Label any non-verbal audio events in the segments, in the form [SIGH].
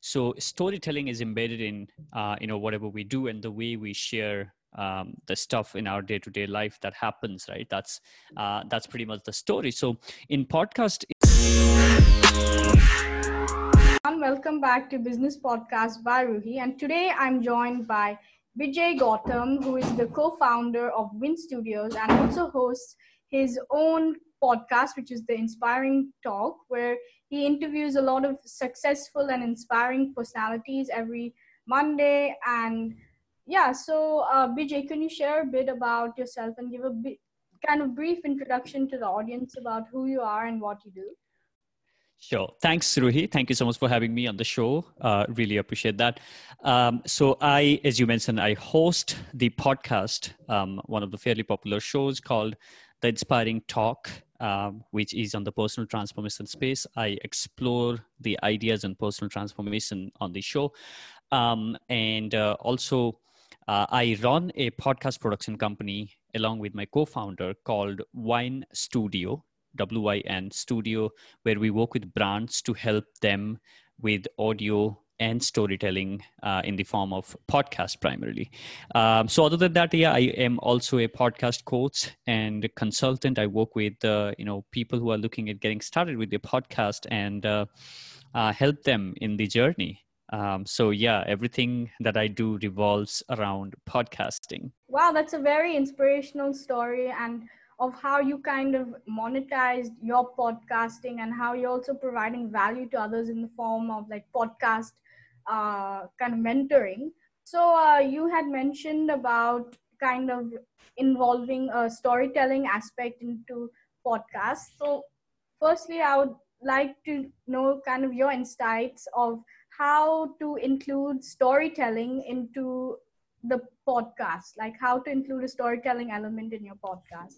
so storytelling is embedded in uh, you know whatever we do and the way we share um, the stuff in our day-to-day life that happens right? That's uh, that's pretty much the story. So in podcast welcome back to business podcast by ruhi. And today i'm joined by vijay gautam who is the co-founder of Wyn studios and also hosts his own podcast which is the inspiring talk where he interviews a lot of successful and inspiring personalities every monday and yeah, so uh, Bijay, can you share a bit about yourself and give a bit, kind of brief introduction to the audience about who you are and what you do? Sure. Thanks, Ruhi. Thank you so much for having me on the show. Uh, really appreciate that. Um, so, I, as you mentioned, I host the podcast, um, one of the fairly popular shows called The Inspiring Talk, um, which is on the personal transformation space. I explore the ideas and personal transformation on the show. Um, and uh, also, uh, I run a podcast production company along with my co-founder called Wyn Studio, W-Y-N Studio, where we work with brands to help them with audio and storytelling uh, in the form of podcast primarily. Um, so other than that, yeah, I am also a podcast coach and consultant. I work with uh, you know people who are looking at getting started with their podcast and uh, uh help them in the journey. Um, so yeah, everything that I do revolves around podcasting. Wow, that's a very inspirational story and of how you kind of monetized your podcasting and how you're also providing value to others in the form of like podcast uh, kind of mentoring. So uh, you had mentioned about kind of involving a storytelling aspect into podcasts. So firstly, I would like to know kind of your insights of how to include storytelling into the podcast like how to include a storytelling element in your podcast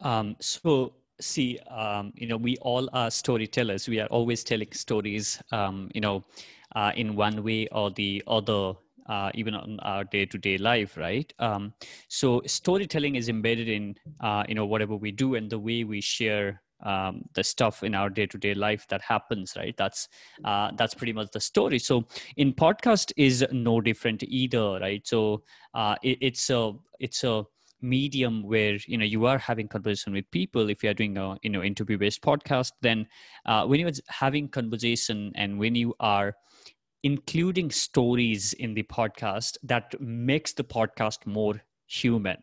um, so see um, you know we all are storytellers we are always telling stories um, you know uh, in one way or the other uh, even on our day-to-day life right? Um, so storytelling is embedded in uh, you know whatever we do and the way we share um, the stuff in our day-to-day life that happens right? That's uh, that's pretty much the story. So in podcast is no different either right? So uh, it, it's a it's a medium where you know you are having conversation with people if you are doing a you know interview based podcast then uh, when you're having conversation and when you are including stories in the podcast that makes the podcast more human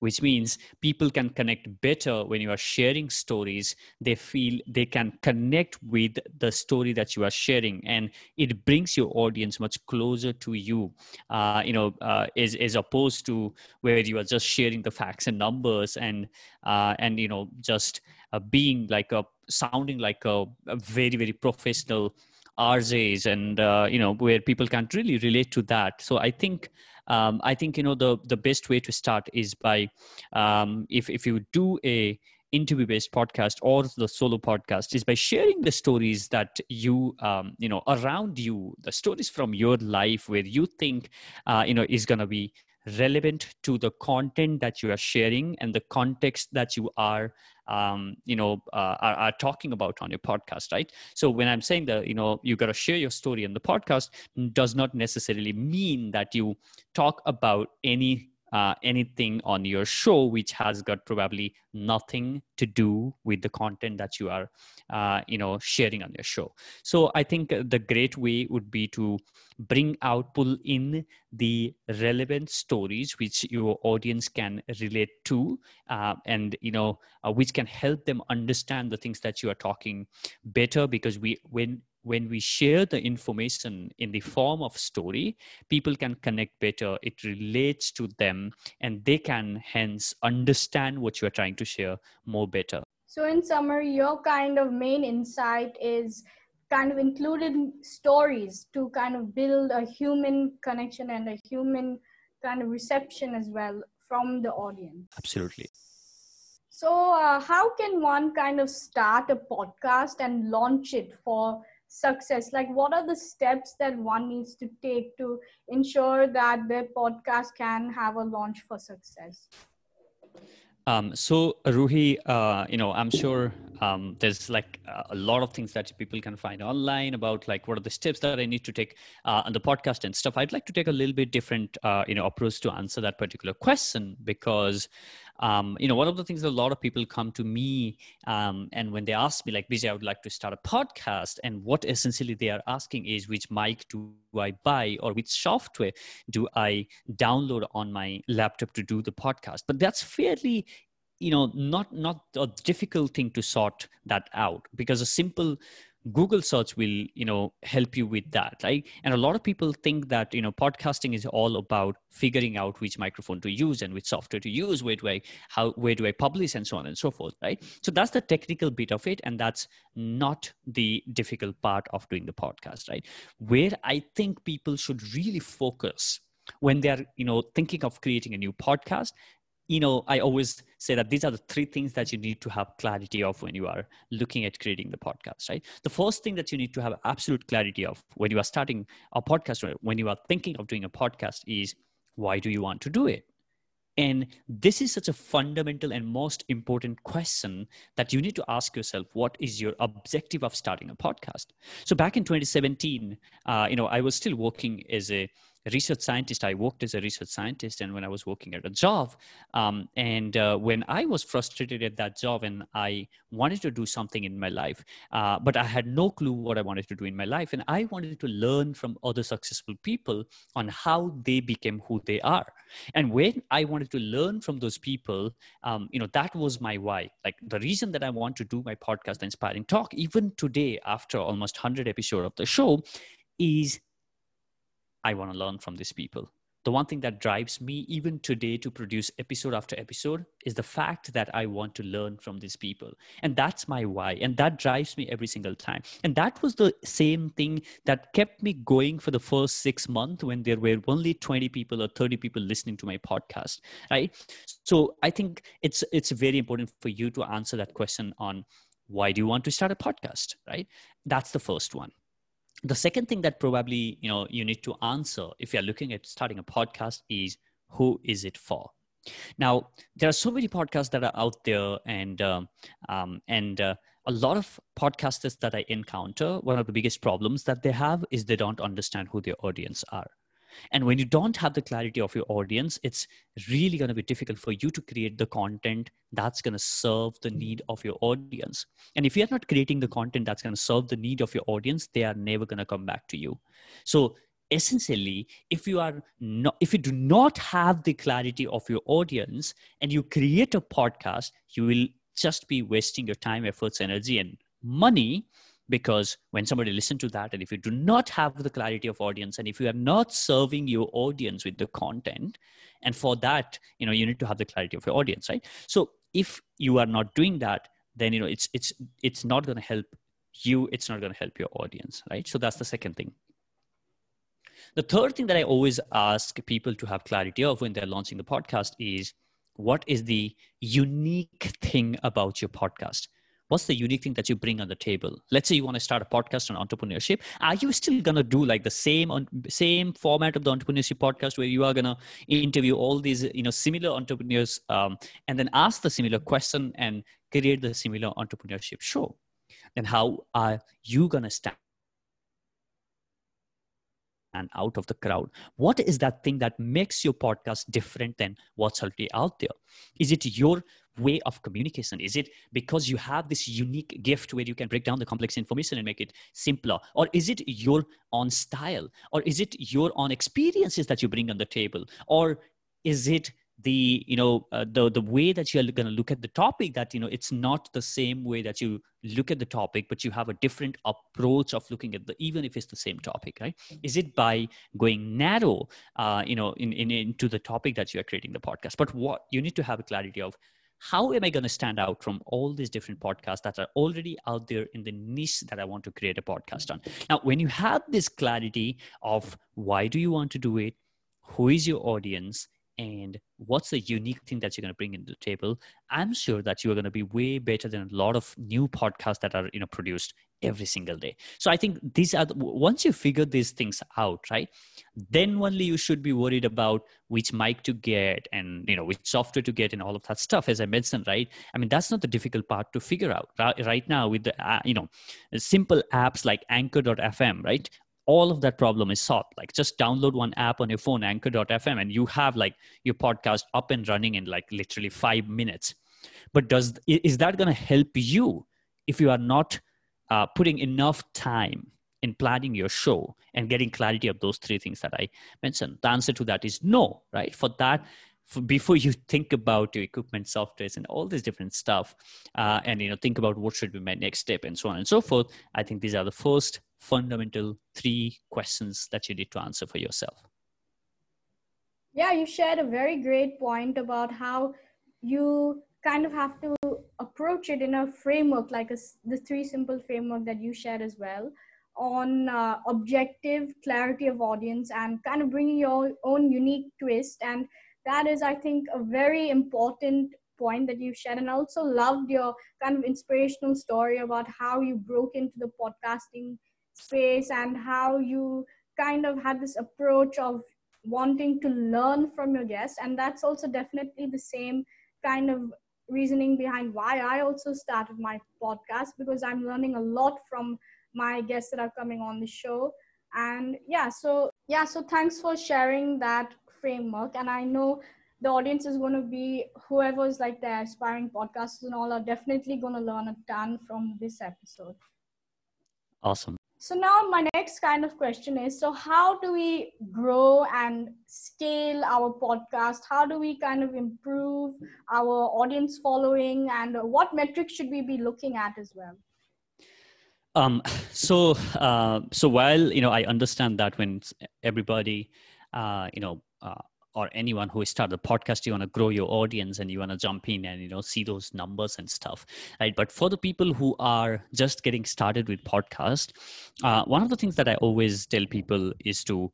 which means people can connect better when you are sharing stories they feel they can connect with the story that you are sharing and it brings your audience much closer to you uh, you know uh, as, as opposed to where you are just sharing the facts and numbers and uh, and you know just uh, being like a sounding like a, a very very professional RJs and uh, you know where people can't really relate to that. So I think um, I think you know the the best way to start is by um, if if you do a interview based podcast or the solo podcast is by sharing the stories that you um, you know around you the stories from your life where you think uh, you know is going to be relevant to the content that you are sharing and the context that you are um, you know uh, are, are, talking about on your podcast right? So when i'm saying that you know you got to share your story in the podcast does not necessarily mean that you talk about any uh, anything on your show which has got probably nothing to do with the content that you are uh, you know sharing on your show. So i think the great way would be to bring out pull in the relevant stories which your audience can relate to uh, and you know uh, which can help them understand the things that you are talking better because we when when we share the information in the form of story people can connect better. It relates to them and they can hence understand what you are trying to share more better. So in summary your kind of main insight is kind of included stories to kind of build a human connection and a human kind of reception as well from the audience. Absolutely. So uh, how can one kind of start a podcast and launch it for success? Like what are the steps that one needs to take to ensure that their podcast can have a launch for success? Um, so Ruhi, uh, you know, I'm sure um, there's like a lot of things that people can find online about like what are the steps that I need to take uh, on the podcast and stuff. I'd like to take a little bit different, uh, you know, approach to answer that particular question because um, you know, one of the things a lot of people come to me um, and when they ask me, like, Bijay, I would like to start a podcast, and what essentially they are asking is, which mic do I buy or which software do I download on my laptop to do the podcast? But that's fairly you know not not a difficult thing to sort that out because a simple google search will you know help you with that right? And a lot of people think that you know podcasting is all about figuring out which microphone to use and which software to use where do i how where do i publish and so on and so forth right? So that's the technical bit of it and that's not the difficult part of doing the podcast right? Where i think people should really focus when they're you know thinking of creating a new podcast you know, I always say that these are the three things that you need to have clarity of when you are looking at creating the podcast, right? The first thing that you need to have absolute clarity of when you are starting a podcast or when you are thinking of doing a podcast is why do you want to do it? And this is such a fundamental and most important question that you need to ask yourself what is your objective of starting a podcast? So, back in 2017, uh, you know, I was still working as a research scientist. I worked as a research scientist, and when I was working at a job, um, and uh, when I was frustrated at that job, and I wanted to do something in my life, uh, but I had no clue what I wanted to do in my life, and I wanted to learn from other successful people on how they became who they are. And when I wanted to learn from those people, um, you know, that was my why. Like the reason that I want to do my podcast, Inspiring Talk, even today, after almost 100 episodes of the show, is I want to learn from these people. The one thing that drives me even today to produce episode after episode is the fact that I want to learn from these people. And that's my why. And that drives me every single time. And that was the same thing that kept me going for the first six months when there were only 20 people or 30 people listening to my podcast. Right. So I think it's it's very important for you to answer that question on why do you want to start a podcast? Right. That's the first one the second thing that probably you know you need to answer if you're looking at starting a podcast is who is it for? Now there are so many podcasts that are out there and um, um, and uh, a lot of podcasters that i encounter one of the biggest problems that they have is they don't understand who their audience are and when you don't have the clarity of your audience, it's really going to be difficult for you to create the content that's going to serve the need of your audience. And if you're not creating the content that's going to serve the need of your audience, they are never going to come back to you. So essentially if you are not if you do not have the clarity of your audience and you create a podcast you will just be wasting your time efforts energy and money because when somebody listen to that and if you do not have the clarity of audience and if you are not serving your audience with the content and for that you know you need to have the clarity of your audience right? So if you are not doing that then you know it's it's it's not going to help you it's not going to help your audience right? So that's the second thing. The third thing that i always ask people to have clarity of when they're launching the podcast is what is the unique thing about your podcast what's the unique thing that you bring on the table? Let's say you want to start a podcast on entrepreneurship. Are you still going to do like the same on same format of the entrepreneurship podcast where you are going to interview all these you know similar entrepreneurs um, and then ask the similar question and create the similar entrepreneurship show? Then how are you going to stand and out of the crowd. What is that thing that makes your podcast different than what's already out there? Is it your way of communication? Is it because you have this unique gift where you can break down the complex information and make it simpler? Or is it your own style? Or is it your own experiences that you bring on the table? Or is it the you know uh, the the way that you're going to look at the topic that you know it's not the same way that you look at the topic but you have a different approach of looking at the even if it's the same topic right? Is it by going narrow uh, you know in, in into the topic that you are creating the podcast? But what you need to have a clarity of how am i going to stand out from all these different podcasts that are already out there in the niche that i want to create a podcast on? Now when you have this clarity of why do you want to do it? Who is your audience and what's the unique thing that you're going to bring into the table? I'm sure that you are going to be way better than a lot of new podcasts that are you know produced every single day. So i think these are the, once you figure these things out right then only you should be worried about which mic to get and you know which software to get and all of that stuff as i mentioned right? I mean that's not the difficult part to figure out. Right now with the uh, you know simple apps like anchor.fm right all of that problem is solved like just download one app on your phone anchor.fm and you have like your podcast up and running in like literally 5 minutes but does is that going to help you if you are not uh, putting enough time in planning your show and getting clarity of those three things that I mentioned? The answer to that is no, right? For that, for, before you think about your equipment softwares and all this different stuff uh, and you know think about what should be my next step and so on and so forth i think these are the first fundamental three questions that you need to answer for yourself. Yeah you shared a very great point about how you kind of have to approach it in a framework like a, the three simple framework that you shared as well on uh, objective clarity of audience and kind of bringing your own unique twist. And that is i think a very important point that you shared. And i also loved your kind of inspirational story about how you broke into the podcasting space and how you kind of had this approach of wanting to learn from your guests and that's also definitely the same kind of reasoning behind why I also started my podcast because I'm learning a lot from my guests that are coming on the show. And yeah, so yeah, so thanks for sharing that framework. And I know the audience is going to be whoever's like the aspiring podcasters and all are definitely going to learn a ton from this episode. Awesome. So now my next kind of question is, so how do we grow and scale our podcast? How do we kind of improve our audience following and what metrics should we be looking at as well? Um, [LAUGHS] so, uh, so while, you know, I understand that when everybody, uh, you know, uh, or anyone who started a podcast you want to grow your audience and you want to jump in and you know see those numbers and stuff right? But for the people who are just getting started with podcast uh, one of the things that i always tell people is to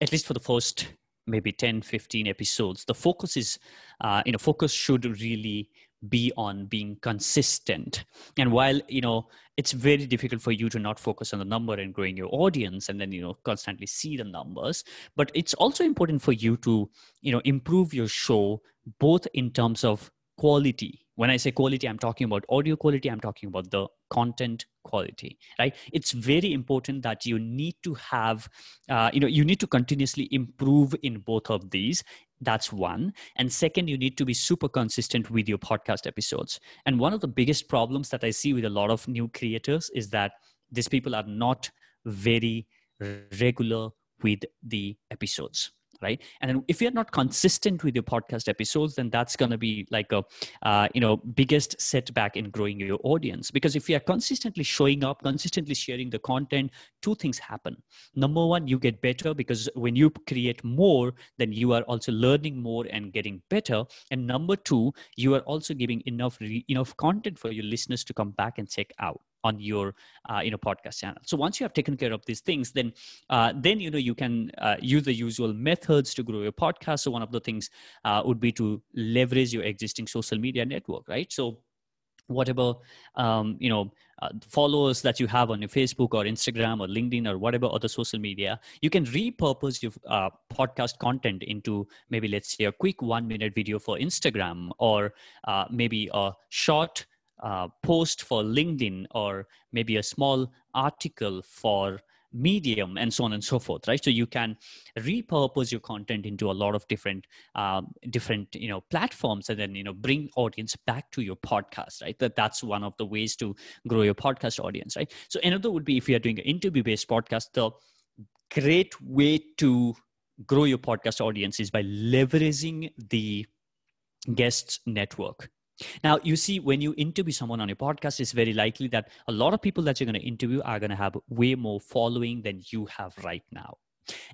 at least for the first maybe 10 15 episodes the focus is uh, you know focus should really be on being consistent. And while you know it's very difficult for you to not focus on the number and growing your audience and then you know constantly see the numbers but it's also important for you to you know improve your show both in terms of quality. When i say quality i'm talking about audio quality i'm talking about the content quality right? It's very important that you need to have uh, you know you need to continuously improve in both of these that's one. And second you need to be super consistent with your podcast episodes. And one of the biggest problems that i see with a lot of new creators is that these people are not very regular with the episodes right? And if you're not consistent with your podcast episodes then that's going to be like a uh, you know biggest setback in growing your audience. Because if you are consistently showing up consistently sharing the content two things happen. Number one you get better because when you create more then you are also learning more and getting better. And number two you are also giving enough enough content for your listeners to come back and check out on your uh, you know podcast channel. So once you have taken care of these things then uh, then you know you can uh, use the usual methods to grow your podcast. So one of the things uh, would be to leverage your existing social media network right? So whatever um, you know uh, followers that you have on your facebook or instagram or linkedin or whatever other social media you can repurpose your uh, podcast content into maybe let's say a quick one minute video for instagram or uh, maybe a short uh, post for LinkedIn or maybe a small article for medium and so on and so forth right? So you can repurpose your content into a lot of different um, different you know platforms and then you know bring audience back to your podcast right? That that's one of the ways to grow your podcast audience right? So another would be if you are doing an interview based podcast the great way to grow your podcast audience is by leveraging the guests network now, you see, when you interview someone on your podcast, it's very likely that a lot of people that you're going to interview are going to have way more following than you have right now.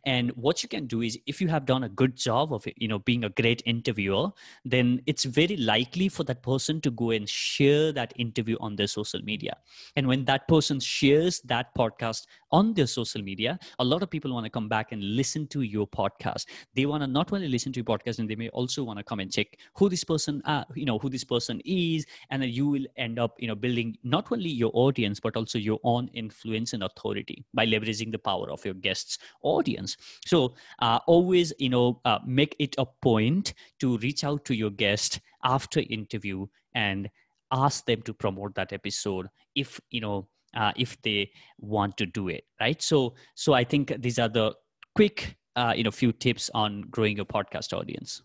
And what you can do is if you have done a good job of you know being a great interviewer then it's very likely for that person to go and share that interview on their social media. And when that person shares that podcast on their social media a lot of people want to come back and listen to your podcast. They want to not only listen to your podcast and they may also want to come and check who this person uh, you know who this person is and then you will end up you know building not only your audience but also your own influence and authority by leveraging the power of your guests audience. So uh, always you know uh, make it a point to reach out to your guest after interview and ask them to promote that episode if you know uh, if they want to do it right? So so i think these are the quick uh, you know few tips on growing your podcast audience.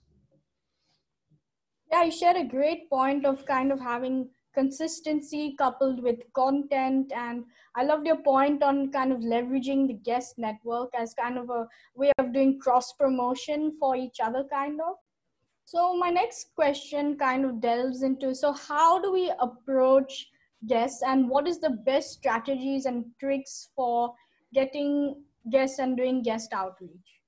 Yeah you shared a great point of kind of having consistency coupled with content. And i loved your point on kind of leveraging the guest network as kind of a way of doing cross promotion for each other kind of. So my next question kind of delves into so how do we approach guests and what is the best strategies and tricks for getting guests and doing guest outreach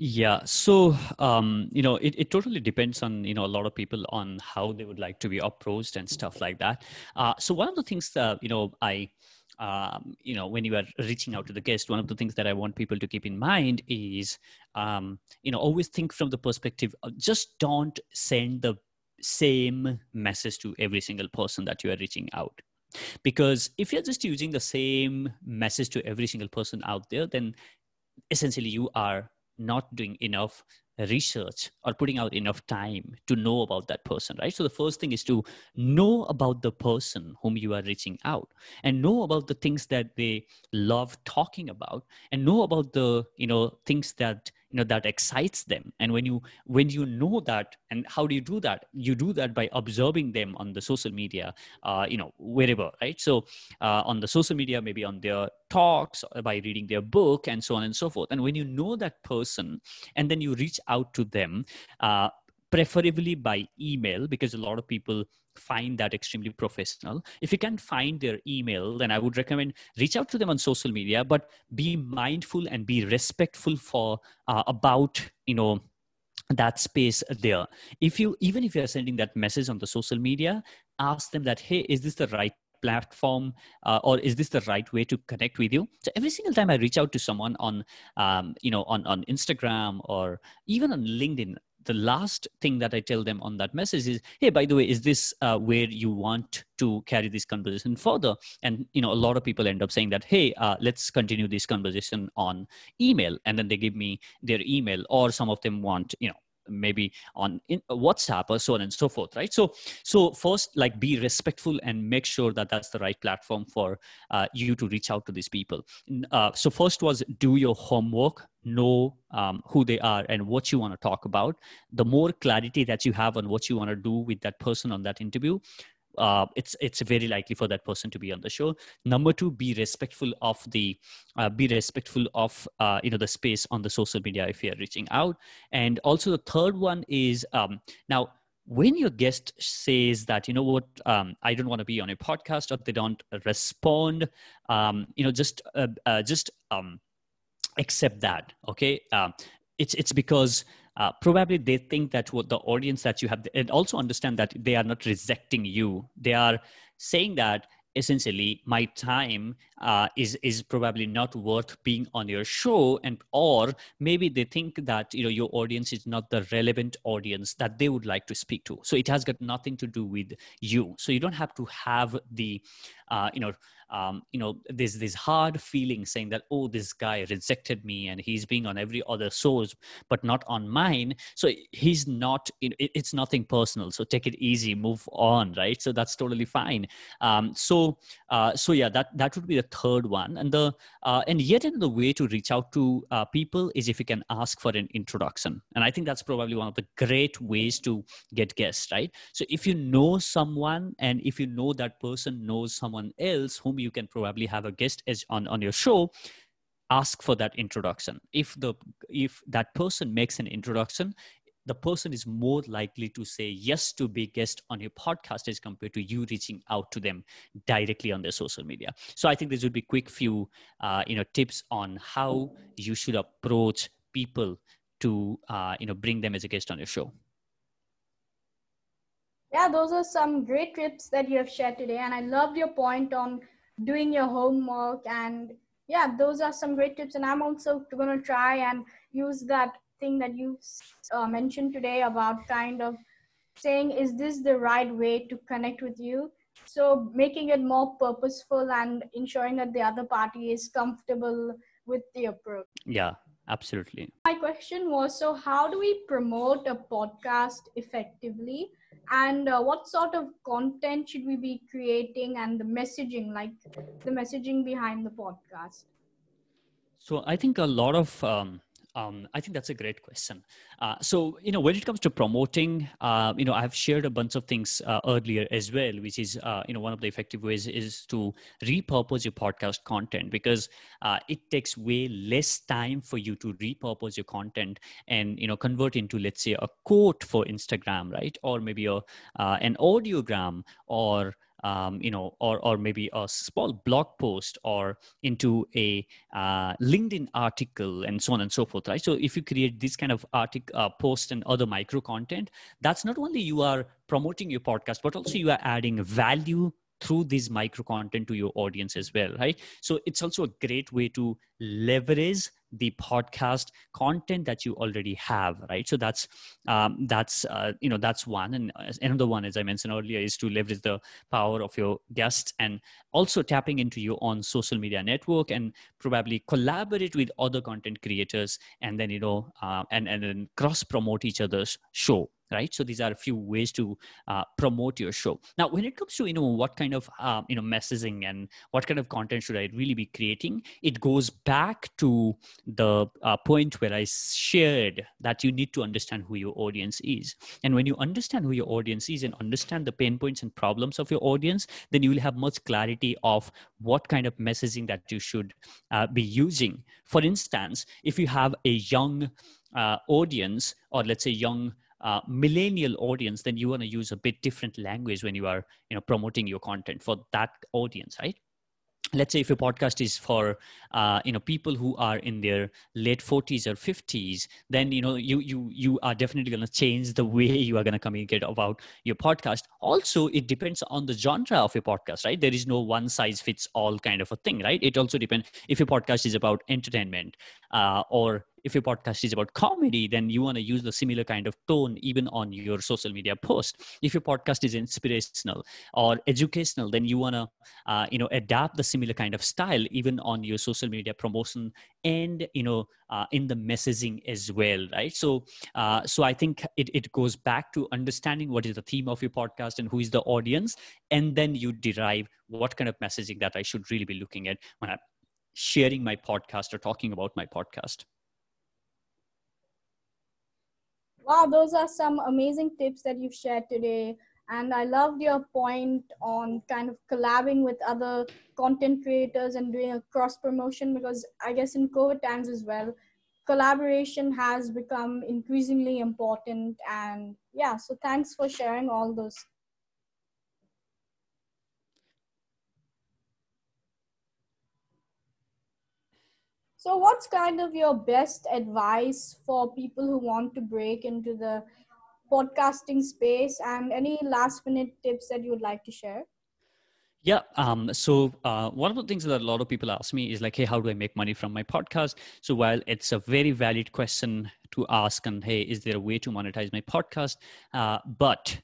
yeah so um, you know it, it totally depends on you know a lot of people on how they would like to be approached and stuff like that. Uh, so one of the things that you know i um, you know when you are reaching out to the guest one of the things that i want people to keep in mind is um, you know always think from the perspective of just don't send the same message to every single person that you are reaching out. Because if you're just using the same message to every single person out there then essentially you are not doing enough research or putting out enough time to know about that person right? So the first thing is to know about the person whom you are reaching out and know about the things that they love talking about and know about the you know things that you know that excites them. And when you when you know that and how do you do that? You do that by observing them on the social media uh, you know wherever right? So uh, on the social media maybe on their talks uh, by reading their book and so on and so forth. And when you know that person and then you reach out to them uh, preferably by email because a lot of people find that extremely professional. If you can find their email then i would recommend reach out to them on social media but be mindful and be respectful for uh, about you know that space there. If you even if you're sending that message on the social media ask them that hey is this the right platform uh, or is this the right way to connect with you? So every single time i reach out to someone on um, you know on, on instagram or even on linkedin the last thing that I tell them on that message is, hey, by the way, is this uh, where you want to carry this conversation further? And you know, a lot of people end up saying that, hey, uh, let's continue this conversation on email, and then they give me their email, or some of them want, you know, maybe on uh, whatsapp or so on and so forth right? So so first like be respectful and make sure that that's the right platform for uh, you to reach out to these people. Uh, so first was do your homework know um, who they are and what you want to talk about. The more clarity that you have on what you want to do with that person on that interview uh, it's it's very likely for that person to be on the show. Number two, be respectful of the uh, be respectful of uh, you know the space on the social media if you're reaching out. And also the third one is um, now when your guest says that you know what um, i don't want to be on a podcast or they don't respond um, you know just uh, uh, just um, accept that okay um, it's it's because uh, probably they think that what the audience that you have and also understand that they are not rejecting you. They are saying that essentially my time uh, is is probably not worth being on your show and or maybe they think that you know your audience is not the relevant audience that they would like to speak to. So it has got nothing to do with you. So you don't have to have the uh, you know um, you know there's this hard feeling saying that oh this guy rejected me and he's being on every other source but not on mine. So he's not it, it's nothing personal. So take it easy move on right? So that's totally fine. Um, so uh, so yeah that that would be the third one. And the uh, and yet another way to reach out to uh, people is if you can ask for an introduction. And i think that's probably one of the great ways to get guests right? So if you know someone and if you know that person knows someone else whom you can probably have a guest as on, on your show ask for that introduction. If the if that person makes an introduction the person is more likely to say yes to be guest on your podcast as compared to you reaching out to them directly on their social media. So i think this would be quick few uh, you know tips on how you should approach people to uh, you know bring them as a guest on your show yeah those are some great tips that you have shared today and i loved your point on doing your homework and yeah those are some great tips and i'm also going to try and use that thing that you uh, mentioned today about kind of saying is this the right way to connect with you? So making it more purposeful and ensuring that the other party is comfortable with the approach. Yeah absolutely. My question was so how do we promote a podcast effectively? And uh, what sort of content should we be creating and the messaging like the messaging behind the podcast? So i think a lot of um, um, I think that's a great question. Uh, so, you know, when it comes to promoting, uh, you know, I've shared a bunch of things uh, earlier as well, which is, uh, you know, one of the effective ways is to repurpose your podcast content because uh, it takes way less time for you to repurpose your content and, you know, convert into, let's say, a quote for Instagram, right? Or maybe a, uh, an audiogram or um, you know, or or maybe a small blog post or into a uh, LinkedIn article and so on and so forth, right? So if you create this kind of article, uh, post and other micro content, that's not only you are promoting your podcast, but also you are adding value through this micro content to your audience as well right so it's also a great way to leverage the podcast content that you already have right? So that's um, that's uh, you know that's one. And another one as i mentioned earlier is to leverage the power of your guests and also tapping into your own social media network and probably collaborate with other content creators and then you know uh, and and then cross promote each other's show right? So these are a few ways to uh, promote your show. Now when it comes to you know what kind of uh, you know messaging and what kind of content should i really be creating it goes back to the uh, point where i shared that you need to understand who your audience is and when you understand who your audience is and understand the pain points and problems of your audience then you will have much clarity of what kind of messaging that you should uh, be using for instance if you have a young uh, audience or let's say young uh, millennial audience, then you want to use a bit different language when you are, you know, promoting your content for that audience, right? Let's say if your podcast is for uh, you know people who are in their late 40s or 50s then you know you you you are definitely going to change the way [LAUGHS] you are going to communicate about your podcast. Also it depends on the genre of your podcast right? There is no one size fits all kind of a thing right? It also depends if your podcast is about entertainment uh, or if your podcast is about comedy then you want to use the similar kind of tone even on your social media post. If your podcast is inspirational or educational then you want to uh, you know adapt the similar kind of style even on your social media promotion and you know uh, in the messaging as well right? So uh, so i think it, it goes back to understanding what is the theme of your podcast and who is the audience and then you derive what kind of messaging that i should really be looking at when i'm sharing my podcast or talking about my podcast Wow, those are some amazing tips that you've shared today. And I loved your point on kind of collabing with other content creators and doing a cross promotion because I guess in COVID times as well, collaboration has become increasingly important. And yeah, so thanks for sharing all those So, what's kind of your best advice for people who want to break into the podcasting space and any last minute tips that you would like to share? Yeah. Um, so uh, one of the things that a lot of people ask me is like, hey, how do I make money from my podcast? So while it's a very valid question to ask, and hey, is there a way to monetize my podcast? Uh, but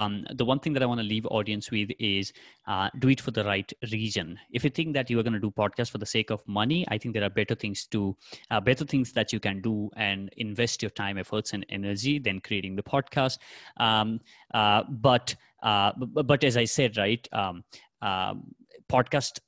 um, the one thing that I want to leave audience with is uh, do it for the right reason. If you think that you are going to do podcast for the sake of money, I think there are better things to, uh, better things that you can do and invest your time, efforts, and energy than creating the podcast. Um, uh, but, uh, but, but as I said, right, um, um podcast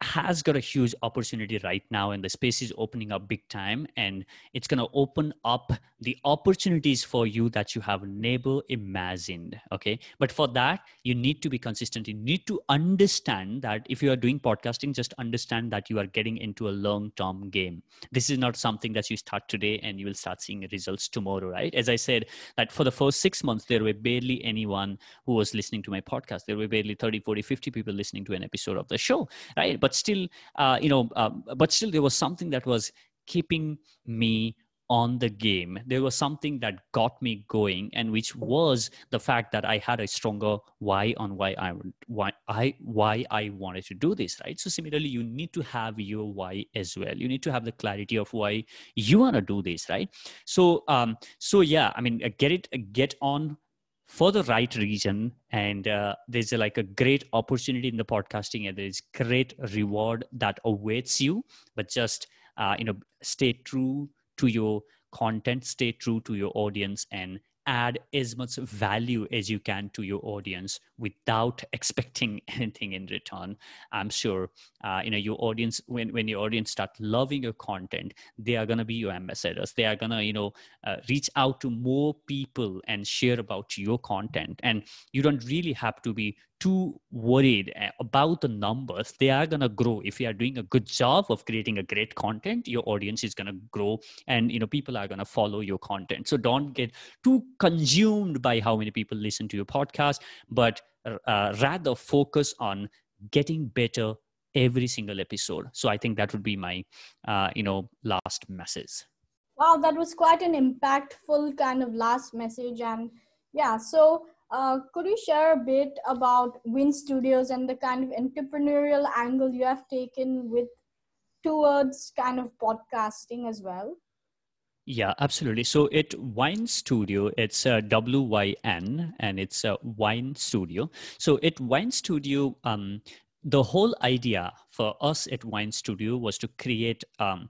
has got a huge opportunity right now and the space is opening up big time and it's going to open up the opportunities for you that you have never imagined okay? But for that you need to be consistent. You need to understand that if you are doing podcasting just understand that you are getting into a long term game. This is not something that you start today and you will start seeing results tomorrow right? As i said that for the first 6 months there were barely anyone who was listening to my podcast. There were barely 30 40 50 people listening to an episode of the show right? But still uh, you know uh, but still there was something that was keeping me on the game. There was something that got me going and which was the fact that i had a stronger why on why i why i why i wanted to do this right? So similarly you need to have your why as well. You need to have the clarity of why you want to do this right? So um so yeah i mean uh, get it uh, get on for the right reason and uh, there's a, like a great opportunity in the podcasting and there's great reward that awaits you. But just uh, you know stay true to your content stay true to your audience and add as much value as you can to your audience without expecting [LAUGHS] anything in return. I'm sure uh, you know your audience when, when your audience start loving your content they are going to be your ambassadors. They are going to you know uh, reach out to more people and share about your content. And you don't really have to be too worried uh, about the numbers they are going to grow. If you are doing a good job of creating a great content your audience is going to grow and you know people are going to follow your content. So don't get too consumed by how many people listen to your podcast but uh, rather focus on getting better every single episode. So i think that would be my uh, you know last message. Wow that was quite an impactful kind of last message. And yeah so uh, could you share a bit about Wyn Studios and the kind of entrepreneurial angle you have taken with towards kind of podcasting as well? Yeah, absolutely. So it Wyn Studio, it's a W Y N, and it's a Wyn Studio. So it Wyn Studio, um, the whole idea for us at Wyn studio was to create um,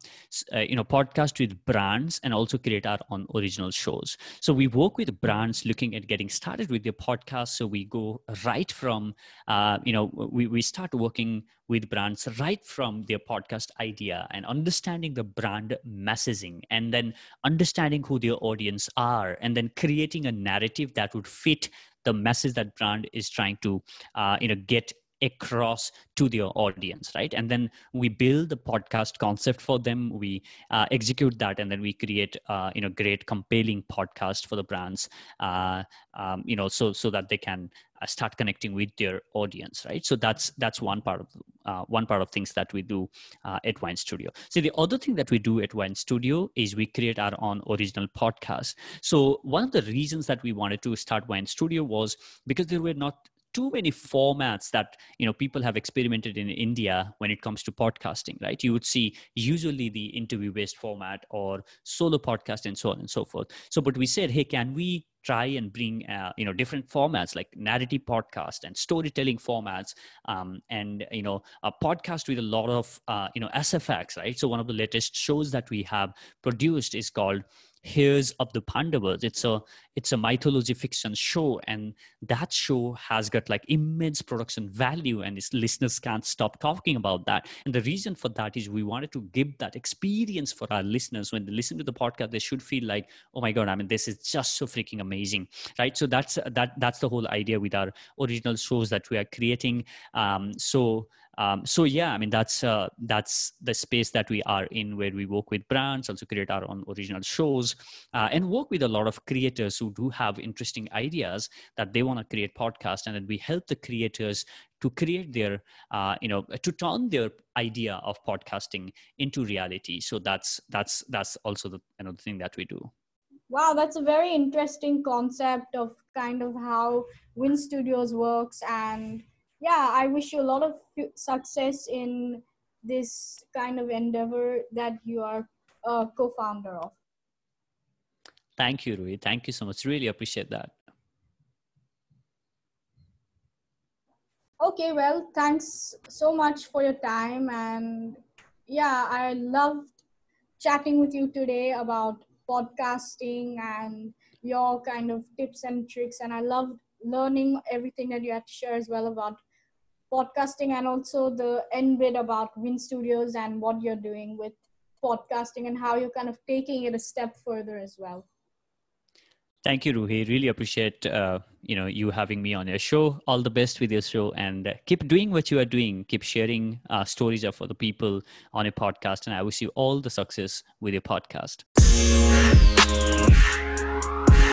uh, you know podcast with brands and also create our own original shows. So we work with brands looking at getting started with their podcast. So we go right from uh, you know we, we start working with brands right from their podcast idea and understanding the brand messaging and then understanding who their audience are and then creating a narrative that would fit the message that brand is trying to uh, you know get across to their audience right? And then we build the podcast concept for them. We uh, execute that and then we create uh, you know great compelling podcast for the brands uh, um, you know so so that they can uh, start connecting with their audience right? So that's that's one part of uh, one part of things that we do uh, at Wyn studio. So the other thing that we do at Wyn studio is we create our own original podcast. So one of the reasons that we wanted to start Wyn studio was because there were not too many formats that you know people have experimented in india when it comes to podcasting right? You would see usually the interview based format or solo podcast and so on and so forth. So but we said hey can we try and bring uh, you know different formats like narrative podcast and storytelling formats um, and you know a podcast with a lot of uh, you know sfx right? So one of the latest shows that we have produced is called Heirs of the Pandavas. It's a it's a mythology fiction show, and that show has got like immense production value, and its listeners can't stop talking about that. And the reason for that is we wanted to give that experience for our listeners when they listen to the podcast. They should feel like, oh my god, I mean, this is just so freaking amazing, right? So that's that that's the whole idea with our original shows that we are creating. Um, so um, so yeah, I mean that's uh, that's the space that we are in, where we work with brands, also create our own original shows, uh, and work with a lot of creators who do have interesting ideas that they want to create podcasts, and then we help the creators to create their, uh, you know, to turn their idea of podcasting into reality. So that's that's that's also the another thing that we do. Wow, that's a very interesting concept of kind of how Wyn Studios works and yeah, I wish you a lot of success in this kind of endeavor that you are a co-founder of. Thank you, Ruhi. Thank you so much. Really appreciate that. Okay, well, thanks so much for your time. And yeah, I loved chatting with you today about podcasting and your kind of tips and tricks. And I loved learning everything that you had to share as well about podcasting and also the end bit about Wyn Studios and what you're doing with podcasting and how you're kind of taking it a step further as well. Thank you, Ruhi. Really appreciate uh, you know you having me on your show. All the best with your show, and keep doing what you are doing. Keep sharing uh, stories of other people on your podcast, and I wish you all the success with your podcast.